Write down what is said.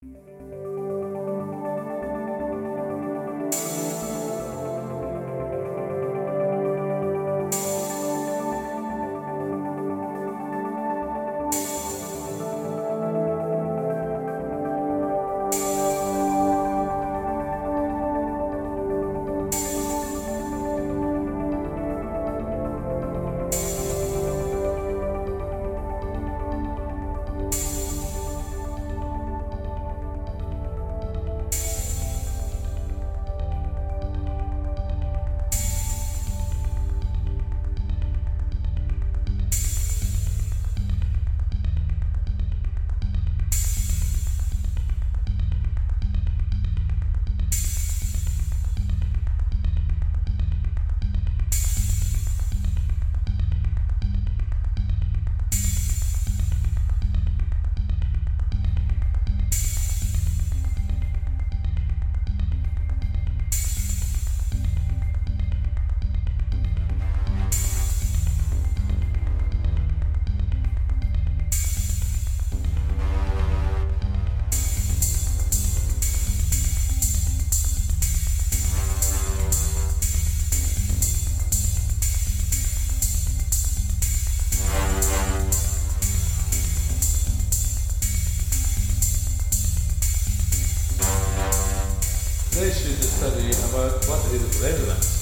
This study about what is resonance.